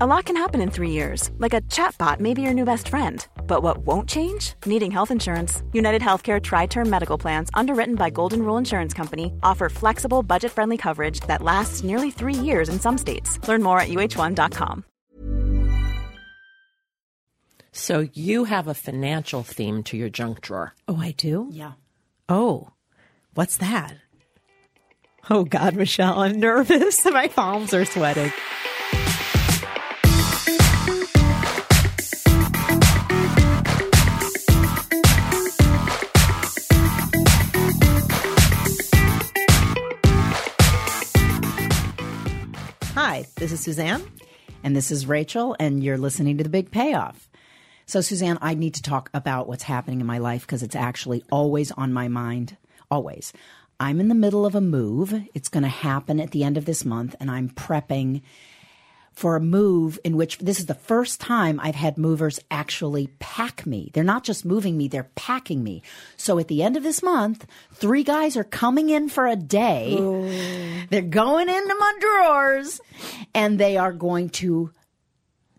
A lot can happen in three years, like a chatbot may be your new best friend. But what won't change? Needing health insurance. United Healthcare Tri Term Medical Plans, underwritten by Golden Rule Insurance Company, offer flexible, budget friendly coverage that lasts nearly three years in some states. Learn more at uh1.com. So you have a financial theme to your junk drawer. Oh, I do? Yeah. Oh, what's that? Oh, God, Michelle, I'm nervous. My palms are sweating. Hi, this is Suzanne. And this is Rachel, and you're listening to The Big Payoff. So, Suzanne, I need to talk about what's happening in my life because it's actually always on my mind. Always. I'm in the middle of a move. It's going to happen at the end of this month, and I'm prepping for a move in which this is the first time I've had movers actually pack me. They're not just moving me, they're packing me. So at the end of this month, three guys are coming in for a day. They're going into my drawers and they are going to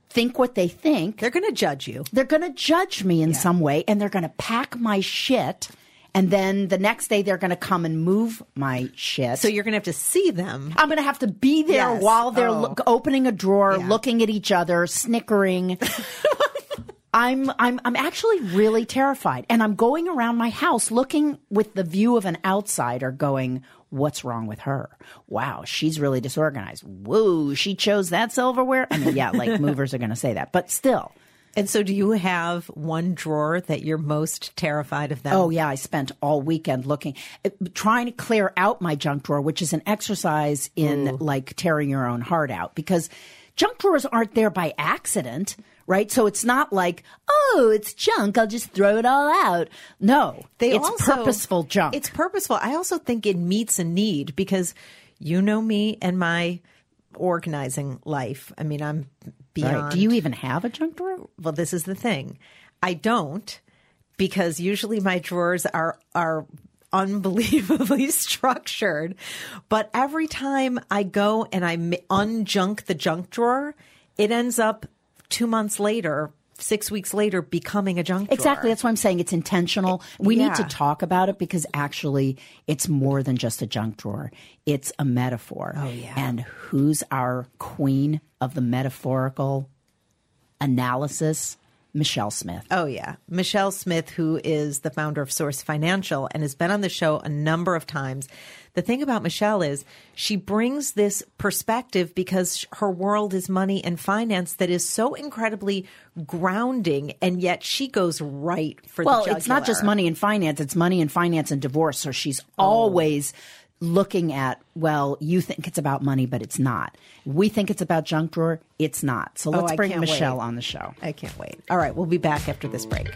think what they think. They're going to judge you. They're going to judge me in some way and they're going to pack my shit. And then the next day they're going to come and move my shit. So you're going to have to see them. I'm going to have to be there Yes. while they're Oh. look, opening a drawer, Yeah. looking at each other, snickering. I'm I'm I'm actually really terrified, and I'm going around my house looking with the view of an outsider, going, "What's wrong with her? Wow, she's really disorganized. Whoa, she chose that silverware." I mean, yeah, like movers are going to say that, but still. And so, do you have one drawer that you're most terrified of them? Oh yeah, I spent all weekend looking, uh, trying to clear out my junk drawer, which is an exercise in like tearing your own heart out because junk drawers aren't there by accident, right? So it's not like, oh, it's junk, I'll just throw it all out. No, They it's also- purposeful junk. It's purposeful. I also think it meets a need because you know me and my organizing life. I mean, I'm beyond. right. Do you even have a junk drawer? Well, this is the thing. I don't because usually my drawers are are unbelievably structured. But every time I go and I unjunk the junk drawer, it ends up two months later, six weeks later, becoming a junk drawer. Exactly. That's why I'm saying it's intentional. We need to talk about it because actually it's more than just a junk drawer. It's a metaphor. Oh, yeah. And who's our queen of the metaphorical analysis? Michelle Smith. Oh, yeah. Michelle Smith, who is the founder of Source Financial and has been on the show a number of times. The thing about Michelle is she brings this perspective because her world is money and finance that is so incredibly grounding, and yet she goes right for Well, the it's not just money and finance, it's money and finance and divorce. So she's always looking at, well, you think it's about money, but it's not. We think it's about junk drawer, it's not. So oh, let's I bring Michelle wait. on the show. I can't wait. All right, we'll be back after this break.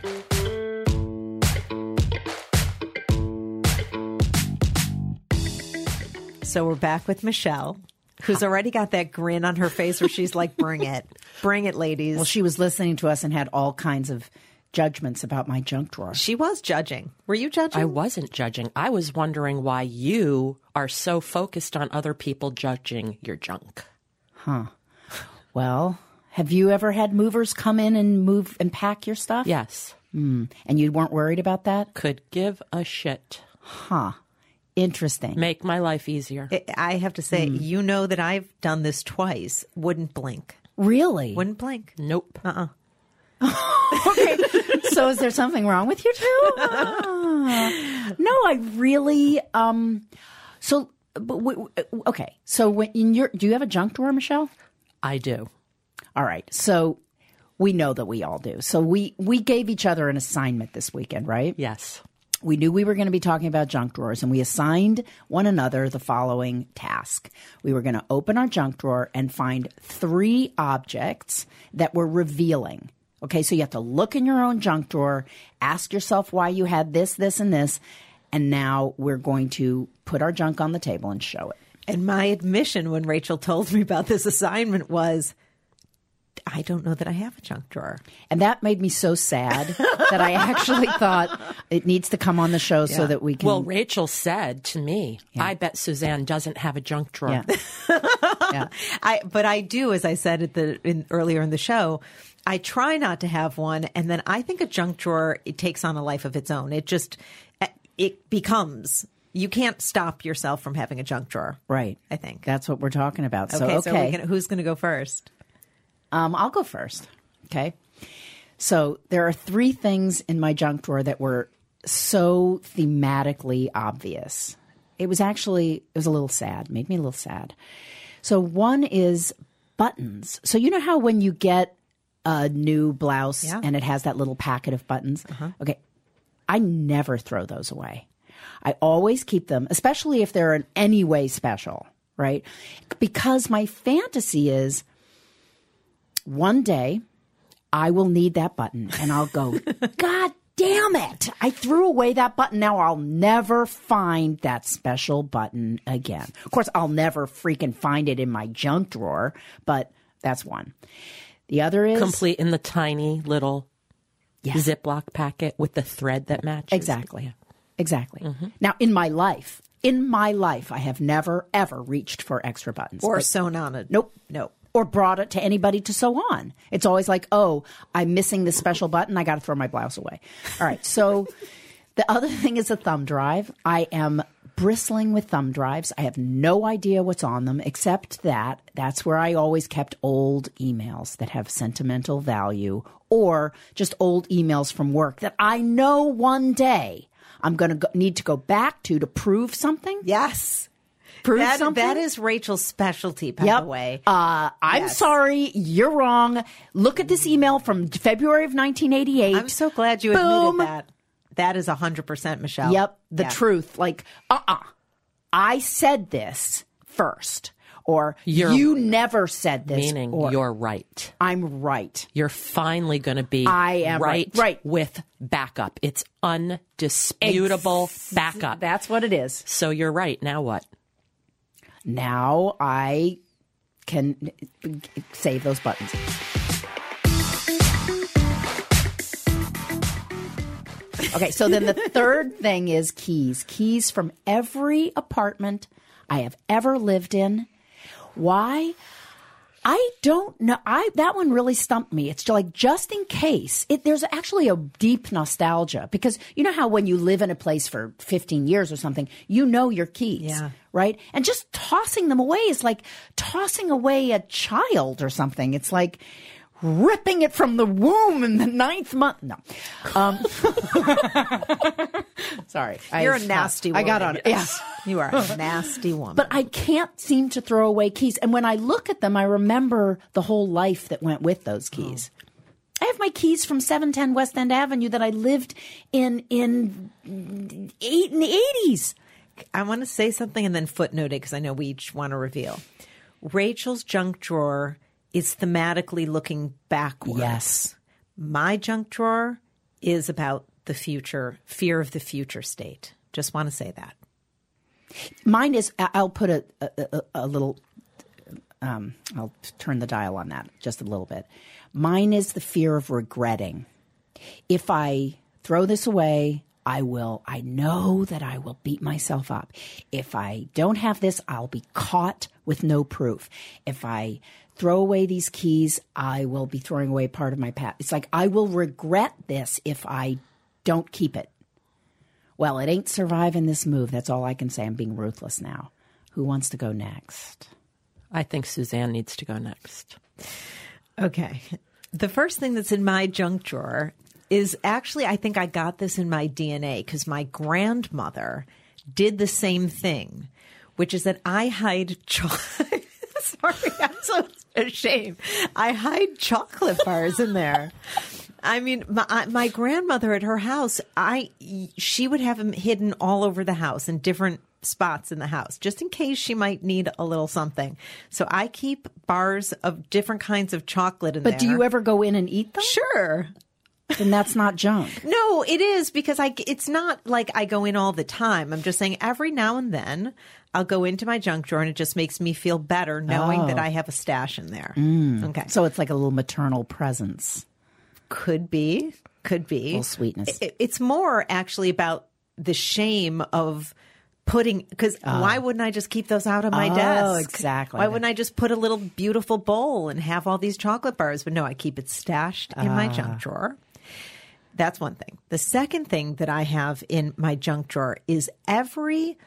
So we're back with Michelle, who's already got that grin on her face where she's like, bring it. Bring it, ladies. Well, she was listening to us and had all kinds of judgments about my junk drawer. she was judging. Were you judging? I wasn't judging. I was wondering why you are so focused on other people judging your junk. Huh. Well, have you ever had movers come in and move and pack your stuff? Yes. And you weren't worried about that? Could give a shit. Huh. Interesting. Make my life easier. I- I have to say, Hmm. you know that I've done this twice. Wouldn't blink. Really? Wouldn't blink. nope. okay. so is there something wrong with you too? Ah. no, I really um so but w- w- okay. So when in your do you have a junk drawer, Michelle? I do. All right. So we know that we all do. So we we gave each other an assignment this weekend, right? Yes. we knew we were going to be talking about junk drawers and we assigned one another the following task. We were going to open our junk drawer and find three objects that were revealing. Okay, so you have to look in your own junk drawer, ask yourself why you had this, this, and this, and now we're going to put our junk on the table and show it. And my admission when Rachel told me about this assignment was, I don't know that I have a junk drawer. And that made me so sad that I actually thought it needs to come on the show so that we can. Well, Rachel said to me, I bet Suzanne doesn't have a junk drawer. yeah. yeah. I but I do, as I said at the in, earlier in the show. I try not to have one, and then I think a junk drawer it takes on a life of its own. It just it becomes you can't stop yourself from having a junk drawer. Right. I think That's what we're talking about. So, okay. okay. So can, who's going to go first? Um, I'll go first. Okay. So there are three things in my junk drawer that were so thematically obvious. It was actually it was a little sad, made me a little sad. So one is buttons. So you know how when you get a new blouse Yeah. and it has that little packet of buttons? Uh-huh. Okay. I never throw those away. I always keep them, especially if they're in any way special, right? Because my fantasy is one day I will need that button and I'll go, God damn it. I threw away that button. Now I'll never find that special button again. Of course, I'll never freaking find it in my junk drawer, but that's one. The other is Complete in the tiny little Yeah. Ziploc packet with the thread that matches. Exactly. Exactly. Mm-hmm. Now, in my life, in my life, I have never, ever reached for extra buttons. Or But- sewn on it? Nope. Nope. Or brought it to anybody to sew on. It's always like, oh, I'm missing this special button. I got to throw my blouse away. All right. So the other thing is a thumb drive. I am bristling with thumb drives. I have no idea what's on them, except that that's where I always kept old emails that have sentimental value or just old emails from work that I know one day I'm going to need to go back to to prove something. Yes. Prove That, something. that is Rachel's specialty, by Yep. the way. Uh, I'm Yes. sorry. You're wrong. Look at this email from February of 1988. I'm so glad you Boom. admitted that. That is 100% Michelle. Yep. The Yeah. truth. Like, uh uh I said this first. Or You're- you never said this. Meaning or you're right. I'm right. You're finally going to be I am right. Right. with backup. It's undisputable backup. That's what it is. so you're right. Now what? Now I can save those buttons. Okay, so then the third thing is keys. Keys from every apartment I have ever lived in. Why? I don't know. I that one really stumped me. It's like just in case. It, there's actually a deep nostalgia because you know how when you live in a place for 15 years or something, you know your keys, Yeah. right? And just tossing them away is like tossing away a child or something. It's like ripping it from the womb in the ninth month. No, um, sorry, You're a nasty I got on it. Yes. You are a nasty woman. But I can't seem to throw away keys. And when I look at them, I remember the whole life that went with those keys. I have my keys from 710 West End Avenue that I lived in in eight in the 80s. I want to say something and then footnote it because I know we each want to reveal. Rachel's junk drawer is thematically looking backwards. Yes. My junk drawer is about the future, fear of the future state. Just want to say that. Mine is, I'll put a, a, a, a little, um, I'll turn the dial on that just a little bit. Mine is the fear of regretting. If I throw this away, I will, I know that I will beat myself up. If I don't have this, I'll be caught with no proof. If I throw away these keys, I will be throwing away part of my past. It's like I will regret this if I don't keep it. Well, it ain't surviving this move. That's all I can say. I'm being ruthless now. Who wants to go next? I think Suzanne needs to go next. Okay. The first thing that's in my junk drawer is actually, I think I got this in my DNA because my grandmother did the same thing, which is that I hide chocolate. Sorry, I'm so ashamed. I hide chocolate bars in there. I mean, my, my grandmother at her house, I she would have them hidden all over the house in different spots in the house, just in case she might need a little something. So I keep bars of different kinds of chocolate in But there. But do you ever go in and eat them? Sure. Then that's not junk. No, it is because I. It's not like I go in all the time. I'm just saying every now and then I'll go into my junk drawer, and it just makes me feel better knowing that I have a stash in there. Okay, So it's like a little maternal presence. could be, could be Little sweetness. It- it's more actually about the shame of putting because why wouldn't I just keep those out on my Oh, desk? exactly. Why wouldn't I just put a little beautiful bowl and have all these chocolate bars? But no, I keep it stashed in my Ah. junk drawer. That's one thing. The second thing that I have in my junk drawer is every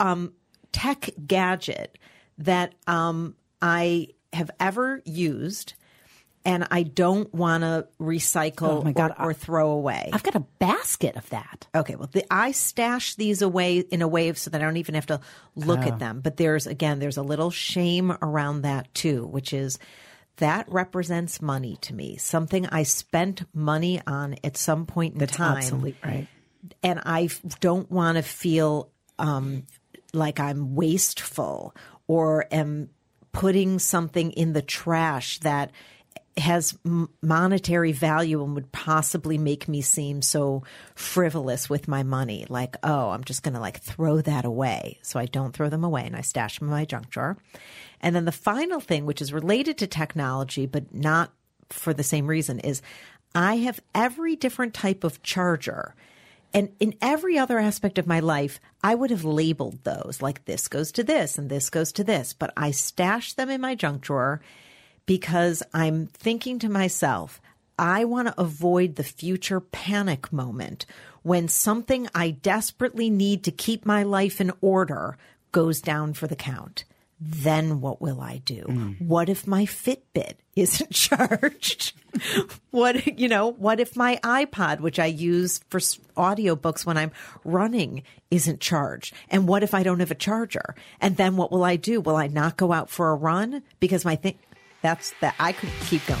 um, tech gadget that um, I have ever used and I don't want to recycle Oh my God, or, or throw away. I've got a basket of that. Okay, well, the, I stash these away in a way so that I don't even have to look Oh. at them. But there's again, there's a little shame around that too, which is that represents money to me. Something I spent money on at some point in That's time, obsolete, right? and I don't want to feel um, like I'm wasteful or am putting something in the trash that has monetary value and would possibly make me seem so frivolous with my money. Like, oh, I'm just going to like throw that away. So I don't throw them away and I stash them in my junk drawer. And then the final thing, which is related to technology, but not for the same reason, is I have every different type of charger. And in every other aspect of my life, I would have labeled those like this goes to this and this goes to this, but I stash them in my junk drawer because I'm thinking to myself, I want to avoid the future panic moment when something I desperately need to keep my life in order goes down for the count. Then what will I do? Mm. What if my Fitbit isn't charged? what, you know, what if my iPod, which I use for audiobooks when I'm running, isn't charged? And what if I don't have a charger? And then what will I do? Will I not go out for a run? Because my thing, that's that I could keep going.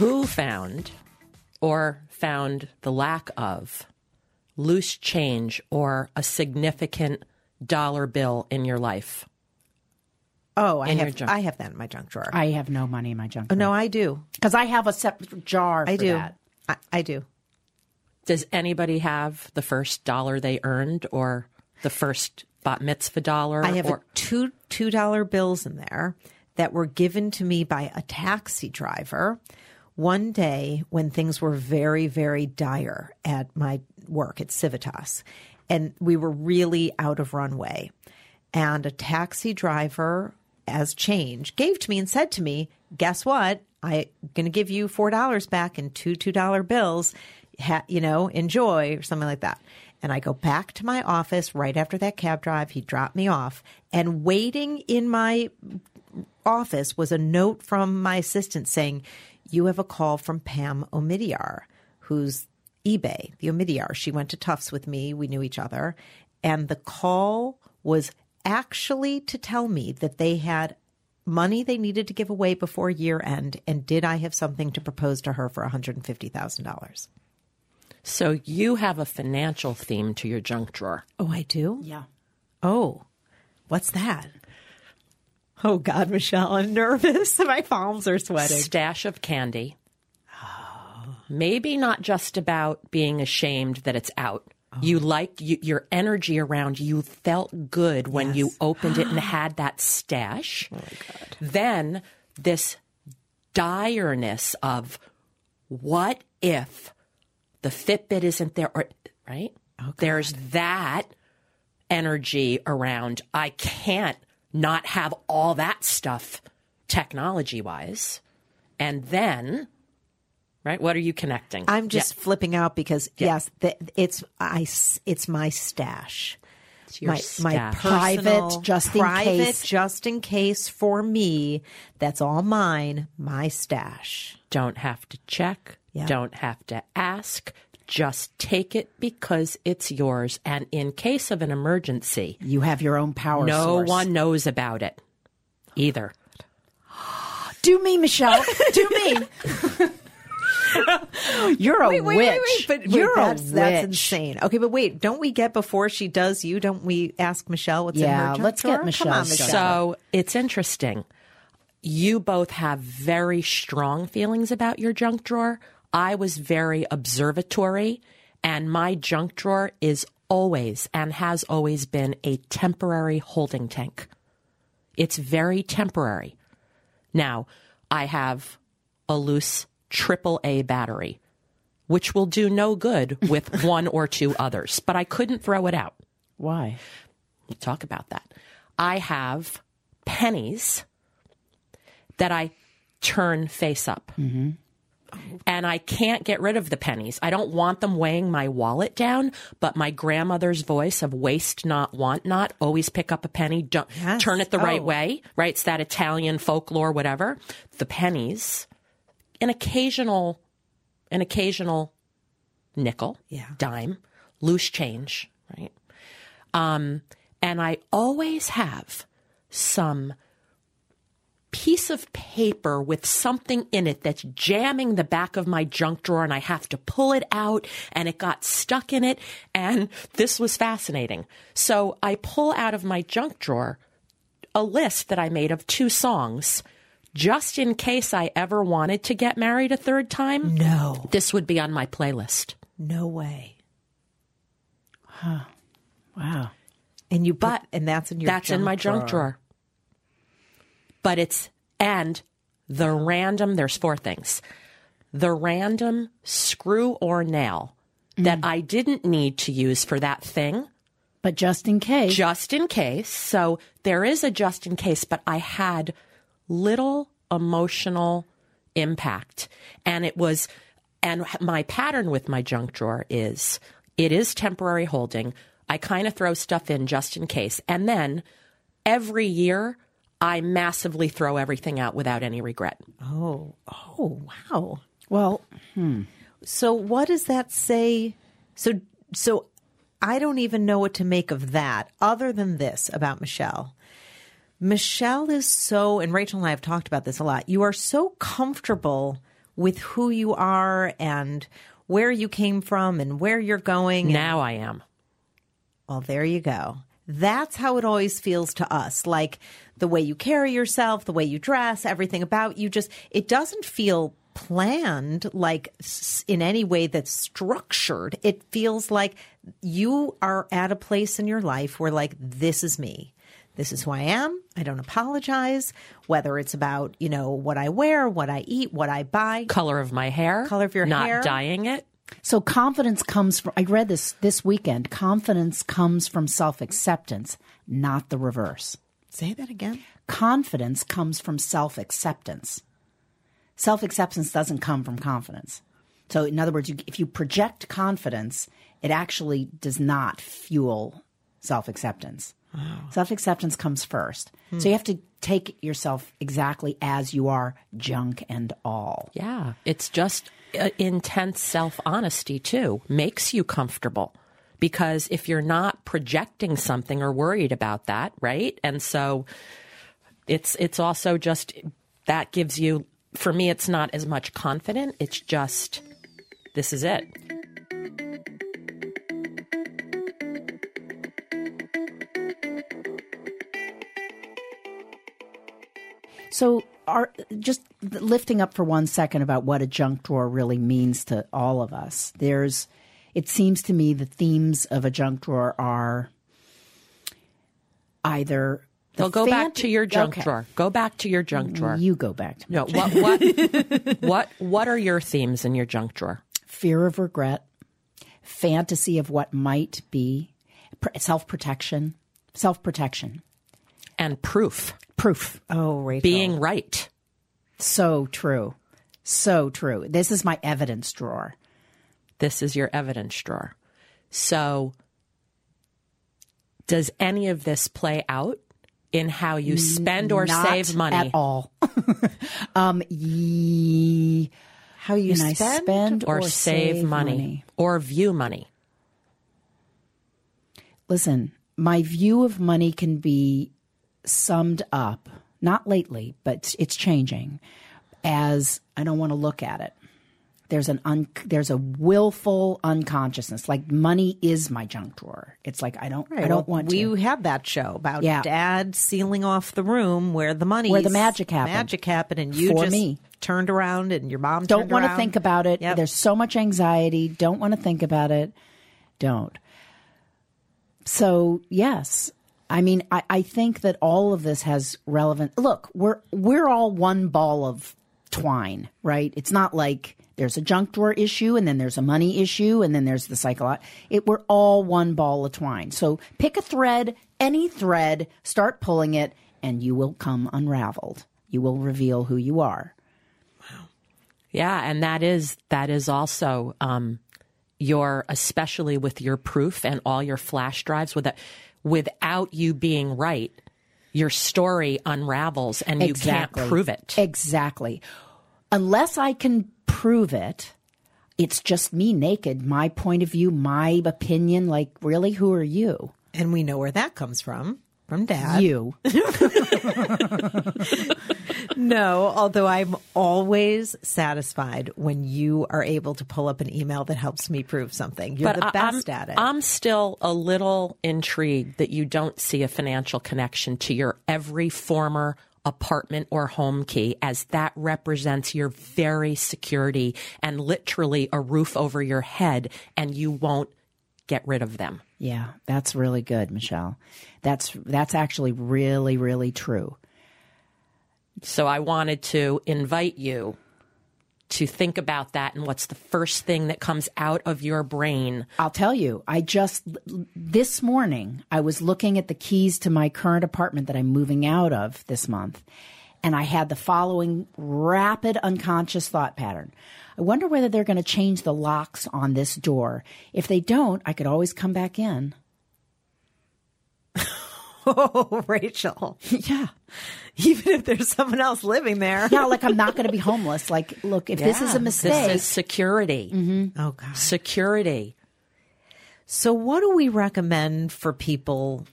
Who found or found the lack of loose change or a significant dollar bill in your life? Oh, I In have junk. I have that in my junk drawer. I have no money in my junk. oh, no, I do. because I have a separate jar. I for do. That. I, I do. Does anybody have the first dollar they earned or the first bat mitzvah dollar? I have or, two two dollar bills in there that were given to me by a taxi driver one day when things were very very dire at my work at Civitas, and we were really out of runway, and a taxi driver as change gave to me and said to me, "Guess what? I'm going to give you four dollars back in two two dollar bills. Ha, you know, enjoy or something like that." And I go back to my office right after that cab drive. He dropped me off, and waiting in my office was a note from my assistant saying, You have a call from Pam Omidyar, who's eBay, the Omidyar. She went to Tufts with me. We knew each other. And the call was actually to tell me that they had money they needed to give away before year end? And did I have something to propose to her for $150,000? So you have a financial theme to your junk drawer. Oh, I do? Yeah. Oh, what's that? Oh, God, Michelle, I'm nervous. My palms are sweating. Stash of candy. Maybe not just about being ashamed that it's out. You oh. liked you, your energy around you felt good when you opened it and had that stash. Oh my God. Then this direness of what if the Fitbit isn't there or right? Oh, There's that energy around I can't not have all that stuff technology wise. And then right? What are you connecting? I'm just flipping out because yes, the, it's I s- it's my stash. It's my my stash. personal, Private, just in case. just in case for me. That's all mine. My stash. don't have to check, Yeah. don't have to ask. Just take it because it's yours. And in case of an emergency, You have your own power no source. one knows about it either. Do me, Michelle. Do me. You're a witch. But wait, You're that's, a witch. that's insane. Okay, but wait, don't we get before she does you? Don't we ask Michelle what's in her Yeah, let's get? Come on, Michelle. So it's interesting. You both have very strong feelings about your junk drawer. I was very observatory, and my junk drawer is always and has always been a temporary holding tank. It's very temporary. Now, I have a loose AAA battery, which will do no good with one or two others, but I couldn't throw it out. Why? We'll talk about that. I have pennies that I turn face up. Mm-hmm. And I can't get rid of the pennies. I don't want them weighing my wallet down, but my grandmother's voice of waste not, want not, always pick up a penny, don't, Yes. turn it the right Oh. way, right? It's that Italian folklore, whatever. The pennies, an occasional, an occasional nickel, Yeah. dime, loose change, right? Um, and I always have some piece of paper with something in it that's jamming the back of my junk drawer and I have to pull it out and it got stuck in it. And this was fascinating. So I pull out of my junk drawer a list that I made of two songs just in case I ever wanted to get married a third time. No, This would be on my playlist. no way. Huh. Wow. And you, but and that's in your That's in my junk drawer. But it's, and the random, there's four things. The random screw or nail that mm. I didn't need to use for that thing, But just in case. just in case. So there is a just in case, but I had little emotional impact. And it was, and my pattern with my junk drawer is it is temporary holding. I kind of throw stuff in just in case. And then every year, I massively throw everything out without any regret. Oh, oh, wow. well, hmm. So what does that say? So so I don't even know what to make of that other than this about Michelle. Michelle is so and Rachel and I have talked about this a lot. You are so comfortable with who you are and where you came from and where you're going. and- Now I am. well, there you go. That's how it always feels to us. Like the way you carry yourself, the way you dress, everything about you just, it doesn't feel planned like in any way that's structured. It feels like you are at a place in your life where, like, this is me. This is who I am. I don't apologize. Whether it's about, you know, what I wear, what I eat, what I buy. Color of my hair. Color of your not hair. Not dyeing it. So confidence comes from, I read this this weekend. Confidence comes from self acceptance, not the reverse. Say that again. Confidence comes from self acceptance. Self acceptance doesn't come from confidence. So, in other words, you, if you project confidence, it actually does not fuel self acceptance. Wow. Self acceptance comes first. So, you have to take yourself exactly as you are, junk and all. Yeah, it's just Uh, intense self honesty too. Makes you comfortable because if you're not projecting something or worried about that, right? And so It's it's also just that gives you for me it's not as much confident. It's just this is it. So, are just lifting up for one second about what a junk drawer really means to all of us. There's, it seems to me, the themes of a junk drawer are either. the Well, go back to your junk Okay. drawer. Go back to your junk drawer. You go back to no, what what what what are your themes in your junk drawer? fear of regret, fantasy of what might be, self protection, self protection, And proof. proof. Oh, Rachel. Being right. So true. So true. This is my evidence drawer. This is your evidence drawer. So, does any of this play out in how you spend or Not save money? at all. um, ye- how you spend, spend or, save, money, money? or view money? Listen, my view of money can be summed up, not lately, but it's changing, as I don't want to look at it. There's an un, there's a willful unconsciousness. Like money is my junk drawer. It's like I don't I don't Well, want we to. had that show about Yeah. dad sealing off the room where the money Where the magic happened. magic happened and you For just me. turned around and your mom Don't want to think about it. Yep. There's so much anxiety. Don't want to think about it. Don't. So yes, I mean, I, I think that all of this has relevant. Look, we're we're all one ball of twine, right? It's not like there's a junk drawer issue and then there's a money issue and then there's the psychological. It we're all one ball of twine. So pick a thread, any thread, start pulling it, and you will come unraveled. You will reveal who you are. Wow. Yeah, and that is that is also um, your especially with your proof and all your flash drives with without you being right, your story unravels and you can't prove it. Exactly. Unless I can prove it, it's just me naked, my point of view, my opinion. Like, really, who are you? and we know where that comes from from dad. You. No, although I'm always satisfied when you are able to pull up an email that helps me prove something. You're the I- best I'm, at it. I'm still a little intrigued that you don't see a financial connection to your every former apartment or home key as that represents your very security and literally a roof over your head and you won't get rid of them. Yeah, that's really good, Michelle. That's that's actually really, really true. So I wanted to invite you to think about that and what's the first thing that comes out of your brain. I'll tell you, I just this morning I was looking at the keys to my current apartment that I'm moving out of this month, and I had the following rapid unconscious thought pattern. I wonder whether they're going to change the locks on this door. If they don't, I could always come back in. oh, Rachel. Yeah. Even if there's someone else living there. Yeah, like I'm not going to be homeless. Like, look, if this is a mistake, This is security. Mm-hmm. Oh, God. Security. So, what do we recommend for people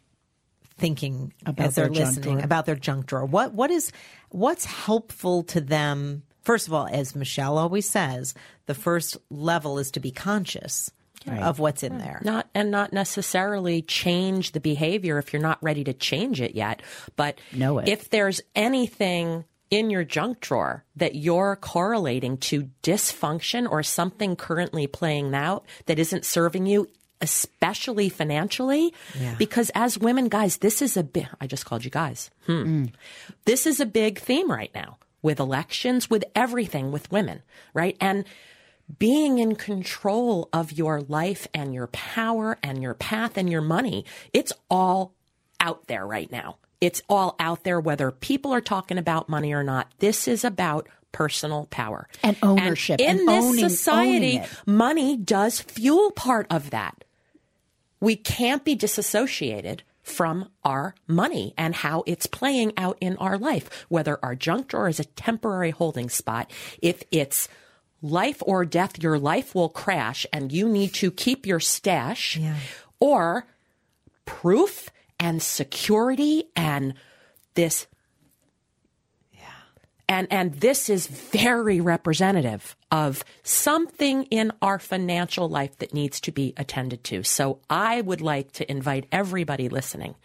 thinking About as they're their junk listening drawer? about their junk drawer? What what is what's helpful to them? First of all, as Michelle always says, the first level is to be conscious of what's in there. Not and not necessarily change the behavior if you're not ready to change it yet. But Know it. if there's anything in your junk drawer that you're correlating to dysfunction or something currently playing out that isn't serving you, especially financially, because as women, guys, this is a big, I just called you guys. Hmm. This is a big theme right now with elections, with everything with women, right? And being in control of your life and your power and your path and your money, it's all out there right now. It's all out there, whether people are talking about money or not. This is about personal power And ownership in and this owning- society, owning money does fuel part of that. We can't be disassociated from our money and how it's playing out in our life, whether our junk drawer is a temporary holding spot, if it's life or death, your life will crash and you need to keep your stash, or proof and security and this And, and this is very representative of something in our financial life that needs to be attended to. So I would like to invite everybody listening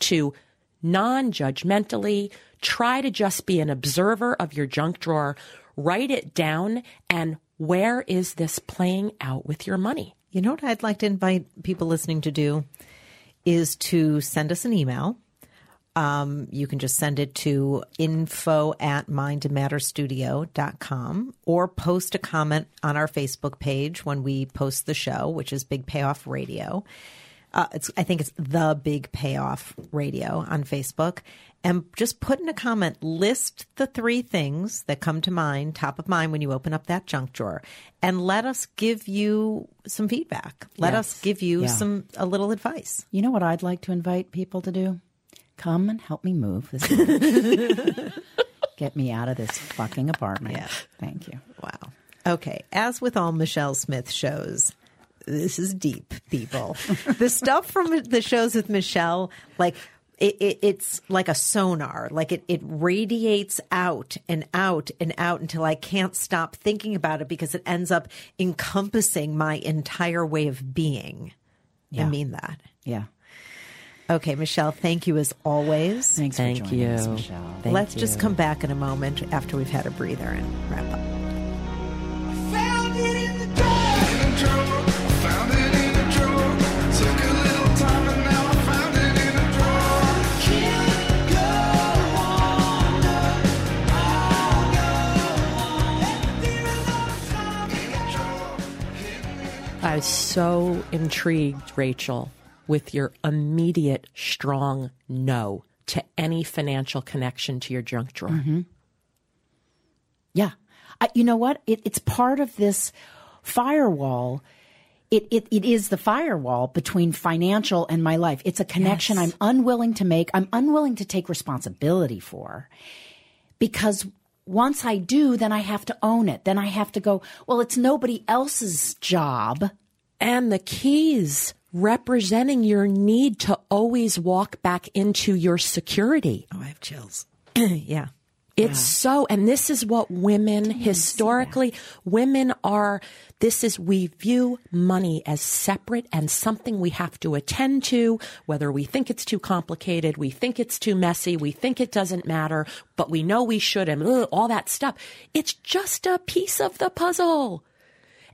to non-judgmentally try to just be an observer of your junk drawer, write it down and where is this playing out with your money? You know what I'd like to invite people listening to do is to send us an email. Um, you can just send it to info at mindmatterstudio.com or post a comment on our Facebook page when we post the show, which is Big Payoff Radio. Uh, it's, I think it's the Big Payoff Radio on Facebook. And just put in a comment, list the three things that come to mind, top of mind when you open up that junk drawer, and let us give you some feedback. Let Yes. us give you Yeah. some a little advice. You know what I'd like to invite people to do? Come and help me move this. Get me out of this fucking apartment. Yeah. Thank you. Wow. Okay. As with all Michelle Smith shows, this is deep, people. the stuff from the shows with Michelle, like, it, it, it's like a sonar. Like it, it radiates out and out and out until I can't stop thinking about it because it ends up encompassing my entire way of being. I mean that. Yeah. Okay, Michelle, thank you as always. Thanks Thank for joining us, you. Michelle. Thank Let's just come back in a moment after we've had a breather and wrap up. Found it in the dark. In a drawer. Found it in a drawer. Took a little time and now I found it in a drawer. Can't go on. I'll go on. There is always time in a drawer. I was so intrigued, Rachel, with your immediate strong no to any financial connection to your junk drawer. Mm-hmm. Yeah. I, you know what? It, it's part of this firewall. It, it, it is the firewall between financial and my life. It's a connection I'm unwilling to make. I'm unwilling to take responsibility for because once I do, then I have to own it. Then I have to go, well, it's nobody else's job. And the keys representing your need to always walk back into your security. Oh, I have chills. yeah. It's so, and this is what women historically, women are, this is, we view money as separate and something we have to attend to, whether we think it's too complicated, we think it's too messy, we think it doesn't matter, but we know we should, and all that stuff. It's just a piece of the puzzle.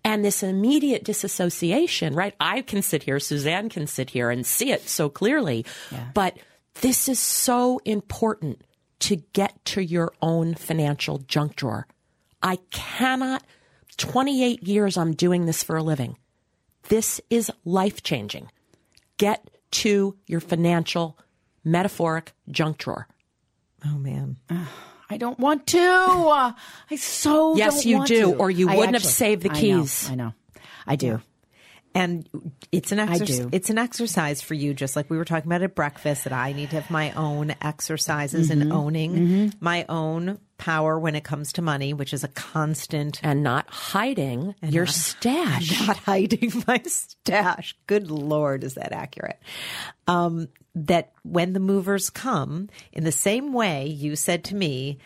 And this immediate disassociation, right? I can sit here, Suzanne can sit here and see it so clearly. But this is so important to get to your own financial junk drawer. I cannot, 28 years I'm doing this for a living. This is life changing. Get to your financial metaphoric junk drawer. Oh man. I don't want to. Uh, I so Yes, you do, to. or you I wouldn't have saved the I know, keys. I know. I do. And it's an exercise. do. It's an exercise for you, just like we were talking about at breakfast. That I need to have my own exercises Mm-hmm. and owning my own power when it comes to money, which is a constant. And not hiding your stash. Not hiding my stash. Good lord, is that accurate? Um, that when the movers come, in the same way you said to me,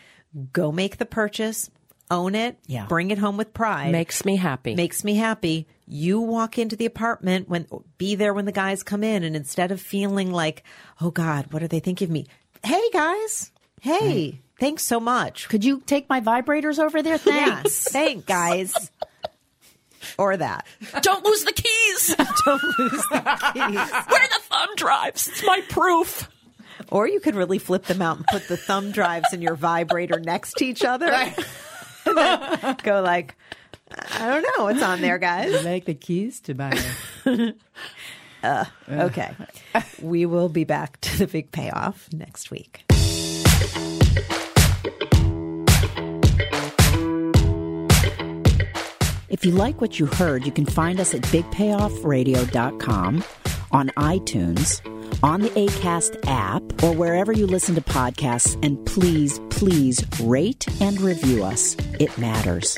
go make the purchase, own it, Yeah. bring it home with pride. Makes me happy. makes me happy. You walk into the apartment when be there when the guys come in, and instead of feeling like, oh God, what are they thinking of me? Hey guys, hey, thanks so much. Could you take my vibrators over there? Thanks. Yes, thanks, guys. Or that. Don't lose the keys. Don't lose the keys. Where are the thumb drives? It's my proof. Or you could really flip them out and put the thumb drives and your vibrator next to each other. And then go like, I don't know what's on there, guys. Like the keys to my. Uh, okay. Uh. We will be back to the big payoff next week. If you like what you heard, you can find us at bigpayoffradio.com, on iTunes, on the ACAST app, or wherever you listen to podcasts. And please, please rate and review us. It matters.